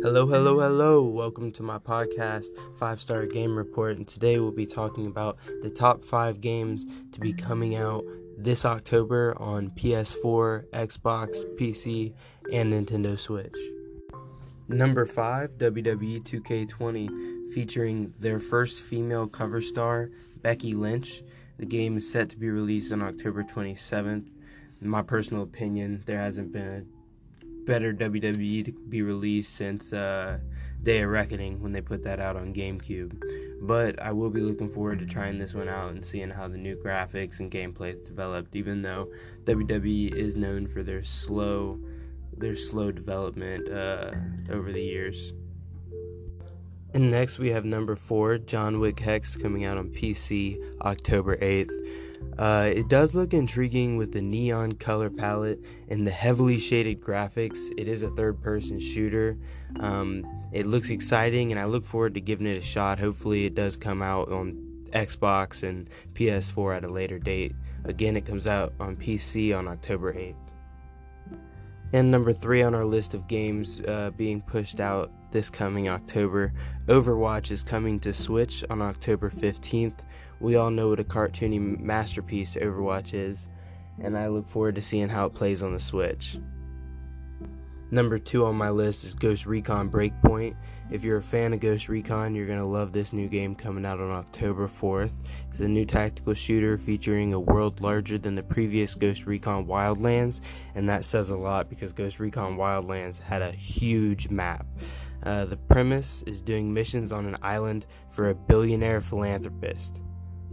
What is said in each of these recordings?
Hello, hello, hello. Welcome to my podcast, Five Star Game Report. And today we'll be talking about the top five games to be coming out this October on PS4, Xbox, PC, and Nintendo Switch. Number five, WWE 2K20, featuring their first female cover star, Becky Lynch. The game is set to be released on October 27th. In my personal opinion, there hasn't been a better WWE to be released since uh, Day of Reckoning when they put that out on GameCube. But I will be looking forward to trying this one out and seeing how the new graphics and gameplay is developed. Even though WWE is known for their slow, their slow development uh, over the years. And next we have number four, John Wick Hex, coming out on PC October 8th. Uh, it does look intriguing with the neon color palette and the heavily shaded graphics. It is a third person shooter. Um, it looks exciting, and I look forward to giving it a shot. Hopefully, it does come out on Xbox and PS4 at a later date. Again, it comes out on PC on October 8th. And number three on our list of games uh, being pushed out this coming October, Overwatch is coming to Switch on October 15th. We all know what a cartoony masterpiece Overwatch is, and I look forward to seeing how it plays on the Switch. Number two on my list is Ghost Recon Breakpoint. If you're a fan of Ghost Recon, you're going to love this new game coming out on October 4th. It's a new tactical shooter featuring a world larger than the previous Ghost Recon Wildlands, and that says a lot because Ghost Recon Wildlands had a huge map. Uh, the premise is doing missions on an island for a billionaire philanthropist.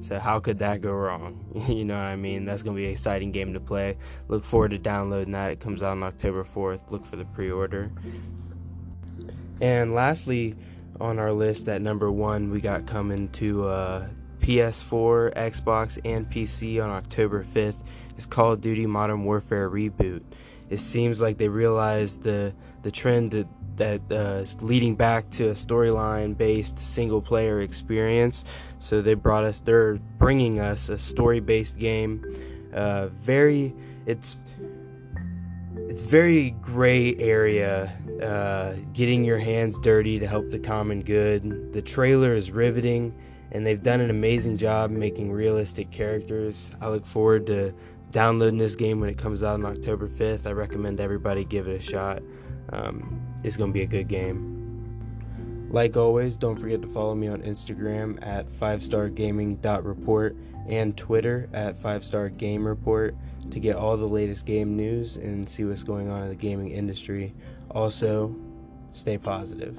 So how could that go wrong? you know what I mean? That's gonna be an exciting game to play. Look forward to downloading that. It comes out on October 4th. Look for the pre-order. And lastly, on our list at number one, we got coming to uh, PS4, Xbox, and PC on October 5th is Call of Duty Modern Warfare Reboot. It seems like they realized the the trend that that uh, is leading back to a storyline based single player experience. So they brought us, they're bringing us a story based game. Uh, very, it's it's very gray area. Uh, getting your hands dirty to help the common good. The trailer is riveting, and they've done an amazing job making realistic characters. I look forward to downloading this game when it comes out on October 5th. I recommend everybody give it a shot. Um, it's going to be a good game. Like always, don't forget to follow me on Instagram at 5stargaming.report and Twitter at 5stargamereport to get all the latest game news and see what's going on in the gaming industry. Also, stay positive.